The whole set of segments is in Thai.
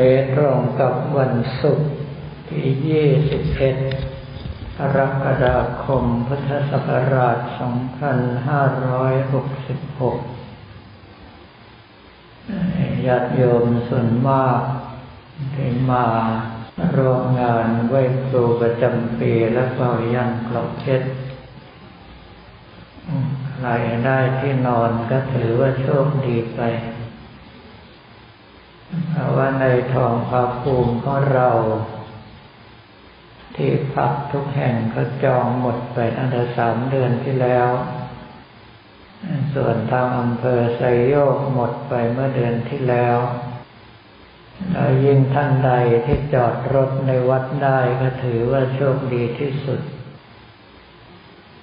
นี้ตรงกับวันศุกร์ที่ 21 กรกฎาคม พุทธศักราช 2566 ญาติโยมส่วนมากที่มาร่วมงานไหว้ครูประจำปีและเป่ายันกรอบเพชรใครได้ที่นอนก็ถือว่าโชคดีไป ว่าในทองพาภูมิของเรา ที่พักทุกแห่งก็จองหมดไปตั้งแต่สามเดือนที่แล้ว ส่วนทางอำเภอไซโยกหมดไปเมื่อเดือนที่แล้วแล้วยิ่งท่านใดที่จอดรถในวัดได้ก็ถือว่าโชคดีที่สุด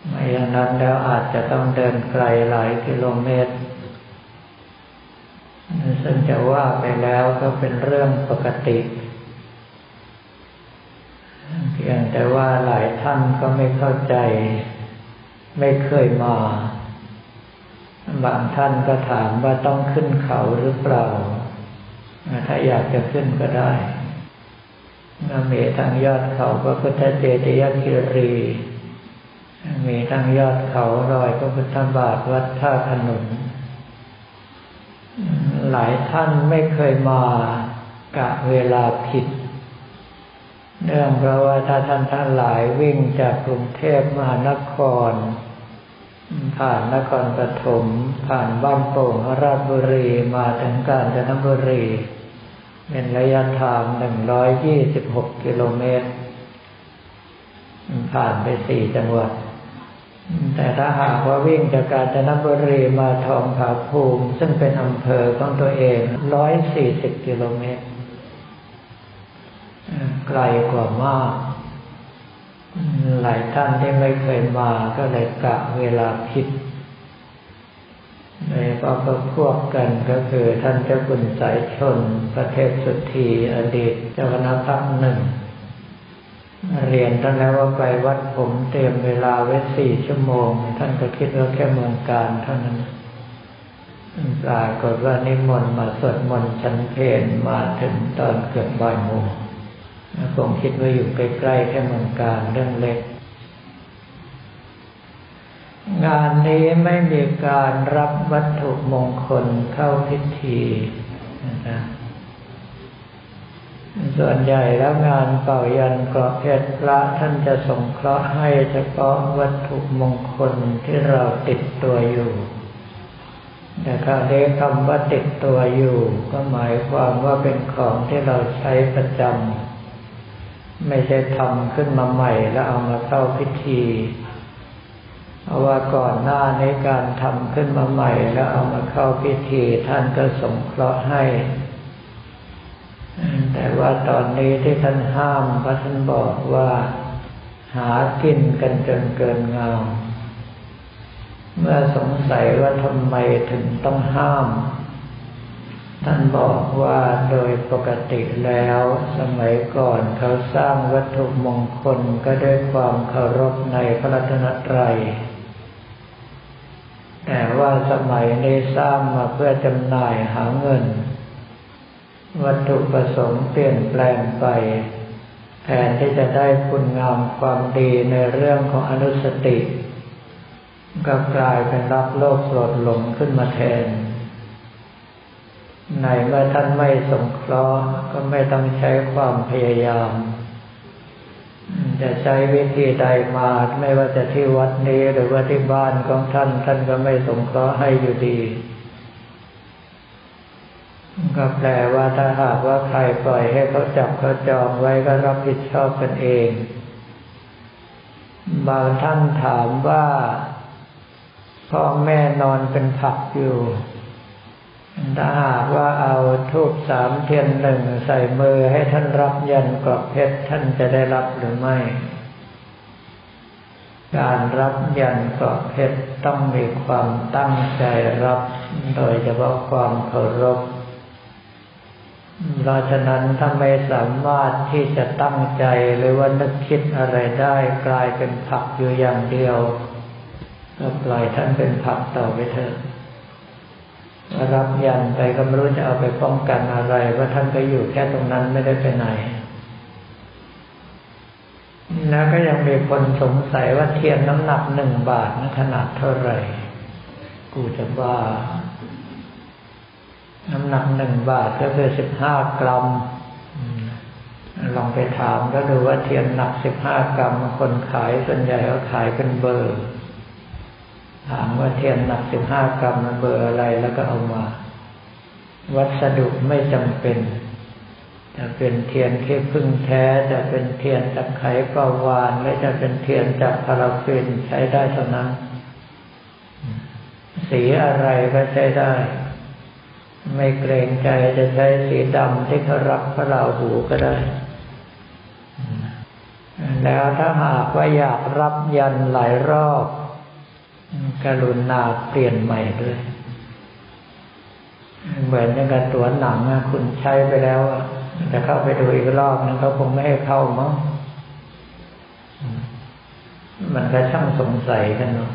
ไม่อย่างนั้นแล้วอาจจะต้องเดินไกลหลายกิโลเมตร ซึ่งจะว่าไปแล้วก็เป็นเรื่องปกติ เพียงแต่ว่าหลายท่านก็ไม่เข้าใจ ไม่เคยมา บางท่านก็ถามว่าต้องขึ้นเขาหรือเปล่า ถ้าอยากจะขึ้นก็ได้มีทางยอดเขาพระพุทธเจดียคิรี มีทางยอดเขารอยพระพุทธบาทวัดท่าขนุน หลายท่านไม่เคยมากะเวลาผิด เนื่องเพราะว่าถ้าท่านทั้งหลายวิ่งจากกรุงเทพมหานคร ผ่านนครปฐมผ่านบ้านโป่งราชบุรีมาถึงกาญจนบุรี เป็นระยะทางหนึ่งร้อยยี่สิบหกกิโลเมตร ผ่านไปสี่จังหวัด แต่ถ้าหากว่าวิ่งจากกาญจนบุรีมาทองผาภูมิ ซึ่งเป็นอำเภอของตัวเองร้อยสี่สิบกิโลเมตรไกลกว่ามาก หลายท่านที่ไม่เคยมาก็เลยกะเวลาผิดในพอก็พวกกันก็คือท่านเจ้าคุณสายชน ประเทศสุธีอดีตเจ้าคณะพักหนึ่ง เรียนท่านแล้วว่าไปวัดผมเตรียมเวลาไว้สี่ชั่วโมง ท่านก็คิดว่าแค่เมืองการเท่านั้นปรากฏว่านิมนต์มาสวดมนต์ชั้นเพลมาถึงตอนเกือบบ่ายโมงคงคิดว่าอยู่ใกล้ๆแค่เมืองการเรื่องเล็ก งานนี้ไม่มีการรับวัตถุมงคลเข้าพิธีนะ ส่วนใหญ่แล้วงานเป่ายันกรอบเพชรพระท่านจะสงเคราะห์ให้เฉพาะวัตถุมงคลที่เราติดตัวอยู่แต่คราวนี้คำว่าติดตัวอยู่ ก็หมายความว่าเป็นของที่เราใช้ประจำไม่ใช่ทำขึ้นมาใหม่แล้วเอามาเข้าพิธีเพราะว่าก่อนหน้าในการทำขึ้นมาใหม่แล้วเอามาเข้าพิธี ท่านก็สงเคราะห์ให้ แต่ว่าตอนนี้ที่ท่านห้ามพระท่านบอกว่าหากินกันจนเกินงาม เมื่อสงสัยว่าทำไมถึงต้องห้าม ท่านบอกว่าโดยปกติแล้วสมัยก่อนเขาสร้างวัตถุมงคลก็ด้วยความเคารพในพระรัตนตรัย แต่ว่าสมัยนี้สร้างมาเพื่อจำหน่ายหาเงิน วัตถุประสงค์เปลี่ยนแปลงไปแทนที่จะได้คุณงามความดีในเรื่องของอนุสติ ก็กลายเป็นรักโลกโกรธหลงขึ้นมาแทน ในเมื่อท่านไม่สงเคราะห์ก็ไม่ต้องใช้ความพยายาม จะใช้วิธีใดมาไม่ว่าจะที่วัดนี้หรือว่าที่บ้านของท่าน ท่านก็ไม่สงเคราะห์ให้อยู่ดี ก็แปลว่าถ้าหากว่าใครปล่อยให้เขาจับเขาจองไว้ก็รับผิดชอบกันเอง บางท่านถามว่าพ่อแม่นอนเป็นผักอยู่ ถ้าหากว่าเอาทูบสามเทียนหนึ่งใส่มือให้ท่านรับยันกรอบเพชรท่านจะได้รับหรือไม่ การรับยันกรอบเพชรต้องมีความตั้งใจรับ โดยเฉพาะความเคารพ เพราะฉะนั้นถ้าไม่สามารถที่จะตั้งใจหรือว่านึกคิดอะไรได้กลายเป็นผักอยู่อย่างเดียวก็ปล่อยท่านเป็นผักต่อไปเถอะรับยันไปก็ไม่รู้จะเอาไปป้องกันอะไรเพราท่านก็อยู่แค่ตรงนั้นไม่ได้ไปไหน แล้วก็ยังมีคนสงสัยว่าเทียนน้ำหนักหนึ่งบาทนั้นขนาดเท่าไหร่ กูจะว่า น้ำหนักหนึ่งบาทก็คือสิบห้ากรัมลองไปถามก็ดูว่าเทียนหนักสิบห้ากรัมคนขายส่วนใหญ่เขาขายเป็นเบอร์ ถามว่าเทียนหนักสิบห้ากรัมมันเบอร์อะไรแล้วก็เอามา วัสดุไม่จำเป็นจะเป็นเทียนขี้ผึ้งแท้จะเป็นเทียนจากไขปลาวาฬไม่จะเป็นเทียนจากพาราฟินใช้ได้เท่านั้นสีอะไรก็ใช้ได้ ไม่เกรงใจจะใช้สีดำที่เขารับพระราหูก็ได้ แล้วถ้าหากว่าอยากรับยันหลายรอบ กรุณาเปลี่ยนใหม่ด้วย เหมือนอย่างกับตัวหนังคุณใช้ไปแล้วจะเข้าไปดูอีกรอบนึงเขาคงไม่ให้เข้ามั้งมันก็ช่างสงสัยกันเนาะ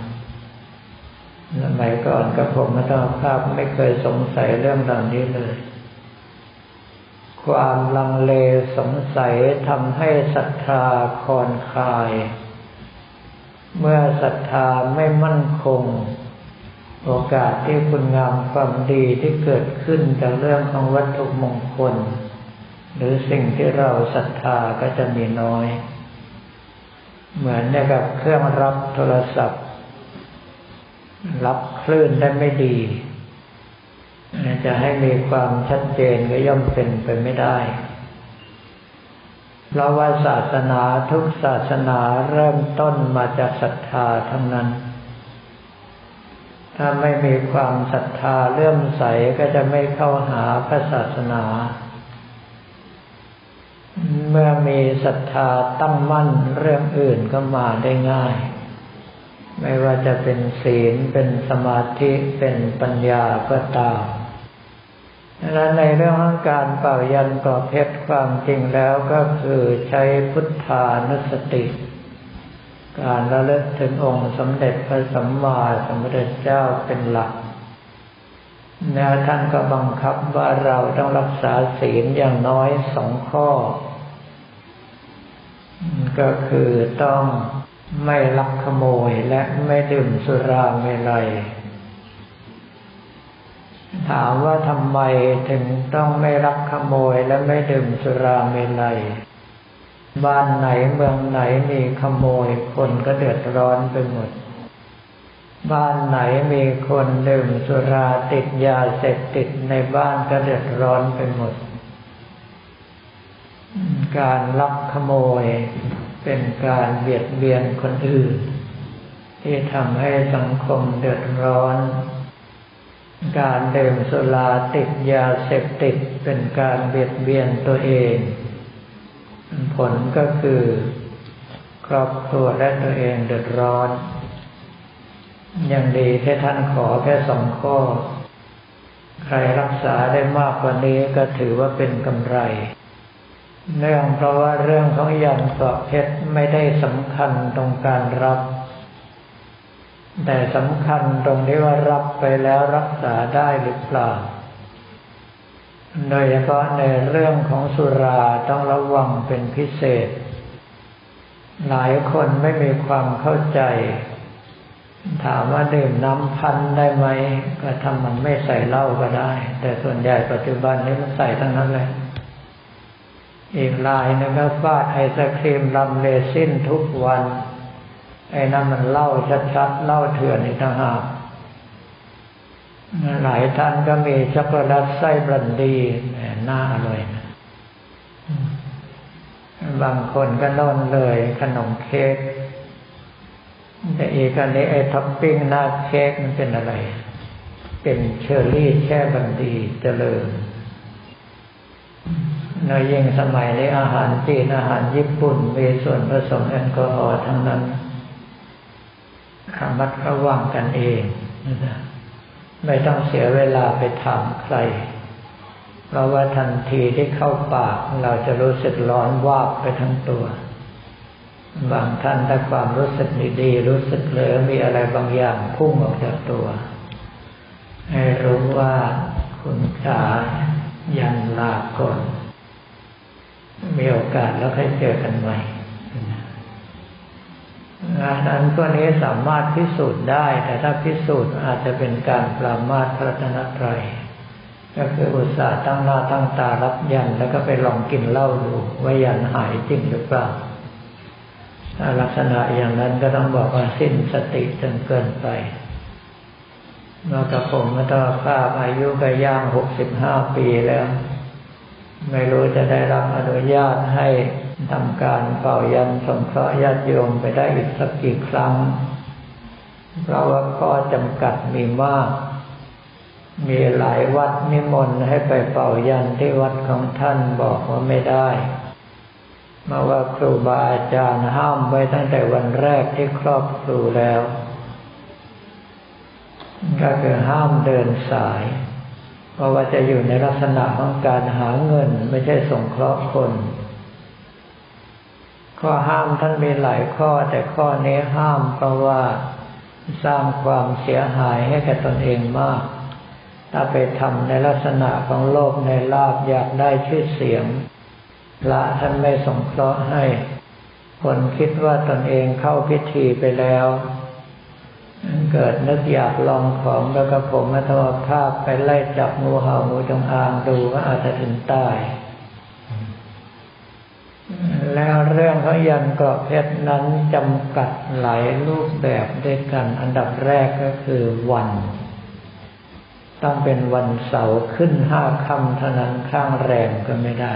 สมัยก่อนก็ผมม่ต้องภาพไม่เคยสงสัยเรื่องเหล่านี้เลย ความลังเลสงสัยทำให้ศรัทธาคลอนคลาย เมื่อศรัทธาไม่มั่นคง โอกาสที่คุณงามความดีที่เกิดขึ้นจากเรื่องของวัตถุมงคล หรือสิ่งที่เราศรัทธาก็จะมีน้อย เหมือนกับเครื่องรับโทรศัพท์ รับคลื่นได้ไม่ดี จะให้มีความชัดเจนก็ย่อมเป็นไปไม่ได้เพราะว่าศาสนาทุกศาสนาเริ่มต้นมาจากศรัทธาทั้งนั้น ถ้าไม่มีความศรัทธาเลื่อมใสก็จะไม่เข้าหาพระศาสนา เมื่อมีศรัทธาตั้งมั่นเรื่องอื่นก็มาได้ง่าย ไม่ว่าจะเป็นศีลเป็นสมาธิเป็นปัญญาก็ตามดังนั้นในเรื่องของการเป่ายันกรอบเพชรความจริงแล้วก็คือใช้พุทธานุสติ การระลึกถึงองค์สมเด็จพระสัมมาสัมพุทธเจ้าเป็นหลักแล้วท่านก็บังคับว่าเราต้องรักษาศีลอย่างน้อยสองข้อ ก็คือต้อง ไม่ลักขโมยและไม่ดื่มสุราเมลัย ถามว่าทำไมถึงต้องไม่รักขโมยและไม่ดื่มสุราเมลัย บ้านไหนเมืองไหนมีขโมยคนก็เดือดร้อนไปหมด บ้านไหนมีคนดื่มสุราติดยาเสพติดในบ้านก็เดือดร้อนไปหมด การลักขโมย เป็นการเบียดเบียนคนอื่น ที่ทำให้สังคมเดือดร้อน การดื่มสุราติดยาเสพติดเป็นการเบียดเบียนตัวเอง ผลก็คือ ครอบครัวและตัวเองเดือดร้อนอยังดีที่ท่านขอแค่สองข้อ ใครรักษาได้มากกว่านี้ก็ถือว่าเป็นกำไร เนื่องเพราะว่าเรื่องของยันเกาะเพชรไม่ได้สำคัญตรงการรับ แต่สำคัญตรงที่ว่ารับไปแล้วรักษาได้หรือเปล่า โดยเฉพาะในเรื่องของสุราต้องระวังเป็นพิเศษ หลายคนไม่มีความเข้าใจ ถามว่าดื่มน้ำพันช์ได้ไหม ก็ถ้ามันไม่ใส่เหล้าก็ได้ แต่ส่วนใหญ่ปัจจุบันนี้มันใส่ทั้งนั้นเลย อีกรายนึงก็ฟาดไอศกรีม rum raisin ทุกวัน ไอ้นั่นมันเหล้าชัดๆเหล้าเถื่อนอีกต่างหากหลายท่านก็มีช็อกโกแลตไส้บรั่นดีน่าอร่อยนะบางคนก็นอนเลยขนมเค้กแต่อีกอันนี้ไอ้ท็อปปิ้งหน้าเค้กมันเป็นอะไร เป็นเชอร์รี่แช่บรั่นดีเจริญ ในยิ่งสมัยนี้อาหารจีนอาหารญี่ปุ่นมีส่วนผสมแอลกอฮอล์ทั้งนั้นระมัดระวังกันเองนะไม่ต้องเสียเวลาไปถามใคร เพราะว่าทันทีที่เข้าปาก เราจะรู้สึกร้อนวาบไปทั้งตัว บางท่านถ้าความรู้สึกดีๆรู้สึกเลยมีอะไรบางอย่างพุ่งออกจากตัว ให้รู้ว่าคุณตา ยันลาก่อน มีโอกาสแล้วค่อยเจอกันใหม่งานนั้นก็นี้สามารถพิสูจน์ได้ แต่ถ้าพิสูจน์อาจจะเป็นการปรามาสพระธนตรัยก็คืออุตส่าห์ตั้งหน้าตั้งตารับยันแล้วก็ไปลองกินเหล้าดูว่ายันหายจริงหรือเปล่าลักษณะอย่างนั้นก็ต้องบอกว่าสิ้นสติจนเกินไป นอกจากผมมาตลอดภาพอายุก็ย่างหกสิบห้าปีแล้ว ไม่รู้จะได้รับอนุญาตให้ทำการเป่ายันสงเคราะห์ญาติโยมไปได้อีกสักกี่ครั้ง เพราะว่าข้อจำกัดมีมาก มีหลายวัดนิมนต์ให้ไปเป่ายันที่วัดของท่านบอกว่าไม่ได้มาว่าครูบาอาจารย์ห้ามไว้ตั้งแต่วันแรกที่ครอบครูแล้ว ก็คือห้ามเดินสาย เพราะว่าจะอยู่ในลักษณะของการหาเงินไม่ใช่สงเคราะห์คน ข้อห้ามท่านมีหลายข้อ แต่ข้อนี้ห้ามเพราะว่าสร้างความเสียหายให้แก่ตนเองมาก ถ้าไปทำในลักษณะของโลภในลาบอยากได้ชื่อเสียงพระท่านไม่สงเคราะห์ให้ คนคิดว่าตนเองเข้าพิธีไปแล้ว เกิดนึกอยากลองของแล้วก็ผมมาทวภาพไปไล่จับงูเห่างูจงอางดูก็อาจจะถึงตาย แล้วเรื่องเขายันเกรอบเพชรนั้นจำกัดหลายรูปแบบด้วยกัน อันดับแรกก็คือวัน ต้องเป็นวันเสาร์ขึ้นห้าค่ำเท่านั้นข้างแรมก็ไม่ได้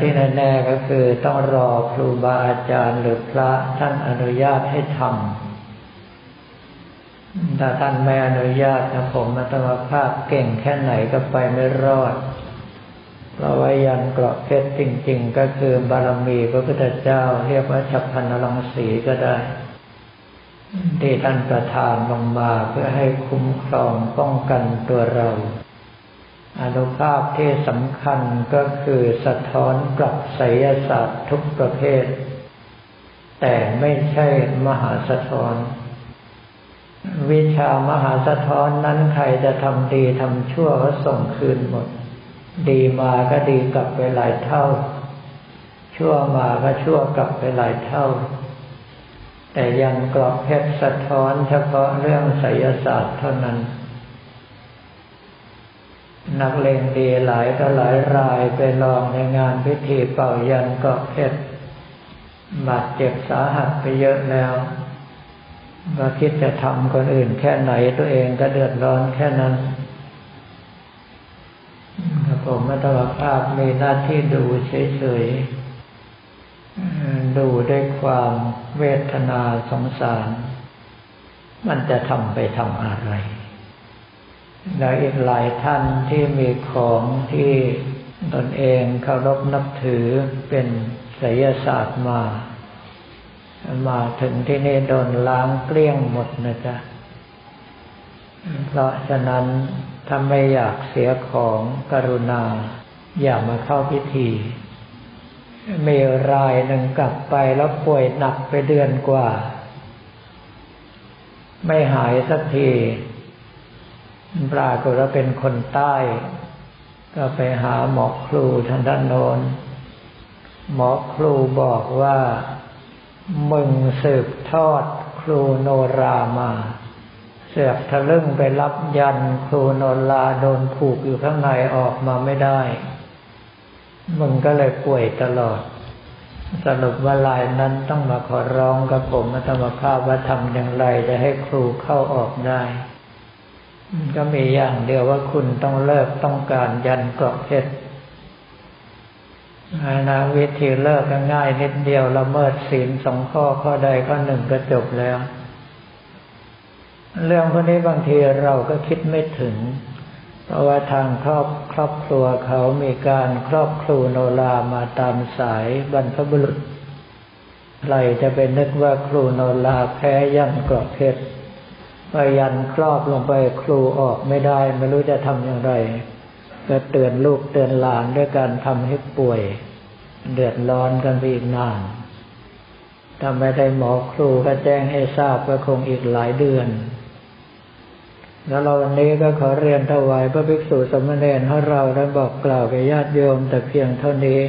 ที่แน่ๆก็คือต้องรอครูบาอาจารย์หรือพระท่านอนุญาตให้ทำถ้าท่านไม่อนุญาตนะผมมาตมภาพเก่งแค่ไหนก็ไปไม่รอดเพราะว่ายันเกราะเพชรจริง ๆ ก็คือบารมีพระพุทธเจ้า เรียกว่าฉับพันลังสีก็ได้ที่ท่านประทานลงมาเพื่อให้คุ้มครองป้องกันตัวเรา อนุภาพที่สำคัญก็คือสะท้อนกลับไสยศาสตร์ทุกประเภท แต่ไม่ใช่มหาสะท้อน วิชามหาสะท้อนนั้นใครจะทำดีทำชั่วก็ส่งคืนหมด ดีมาก็ดีกลับไปหลายเท่า ชั่วมาก็ชั่วกลับไปหลายเท่า แต่ยังกรอบเพชรสะท้อนเฉพาะเรื่องไสยศาสตร์เท่านั้น นักเลงดีหลายก็หลายรายไปลองในงานพิธีเป่ายันก็เพชรบาดเจ็บสาหัสไปเยอะแล้วก็คิดจะทำคนอื่นแค่ไหนตัวเองก็เดือดร้อนแค่นั้นผมมัตวภาพมีหน้าที่ดูเฉยๆ ดูด้วยความเวทนาสงสาร มันจะทำไปทำอะไร และอีกหลายท่านที่มีของที่ตนเองเคารพนับถือเป็นไสยศาสตร์มา มาถึงที่นี่โดนล้างเกลี้ยงหมดนะจ๊ะ เพราะฉะนั้นถ้าไม่อยากเสียของกรุณา อย่ามาเข้าพิธี มีรายหนึ่งกลับไปแล้วป่วยหนักไปเดือนกว่า ไม่หายสักที ปรากฏว่าเป็นคนใต้ ก็ไปหาหมอครูทางด้านโน้นหมอครูบอกว่ามึงสืบทอดครูโนรามา เสือกทะลึ่งไปรับยันครูโนราโดนผูกอยู่ข้างในออกมาไม่ได้ มึงก็เลยป่วยตลอด สรุปว่าลายนั้นต้องมาขอร้องกับผมมาธรรมภาพว่าทำอย่างไรจะให้ครูเข้าออกได้ ก็มีอย่างเดียวว่าคุณต้องเลิกต้องการยันเกาะเพชรนะวิธีเลิกก็ง่ายนิดเดียวละเมิดศีลสองข้อข้อใดข้อหนึ่งก็จบแล้ว เรื่องพวกนี้บางทีเราก็คิดไม่ถึง เพราะว่าทางครอบครอบครัวเขามีการครอบครูโนรามาตามสายบรรพบุรุษใครจะไปนึกว่าครูโนราแพ้ยันเกาะเพชร ยันครอบลงไปครูออกไม่ได้ ไม่รู้จะทำอย่างไร ก็เตือนลูกเตือนหลานด้วยการทำให้ป่วย เดือดร้อนกันไปอีกนานแต่ถ้าไม่ได้หมอครูก็แจ้งให้ทราบก็คงอีกหลายเดือน แล้วเราวันนี้ก็ขอเรียนถวายพระภิกษุสมณเณรของเราและบอกกล่าวแก่ญาติโยมแต่เพียงเท่านี้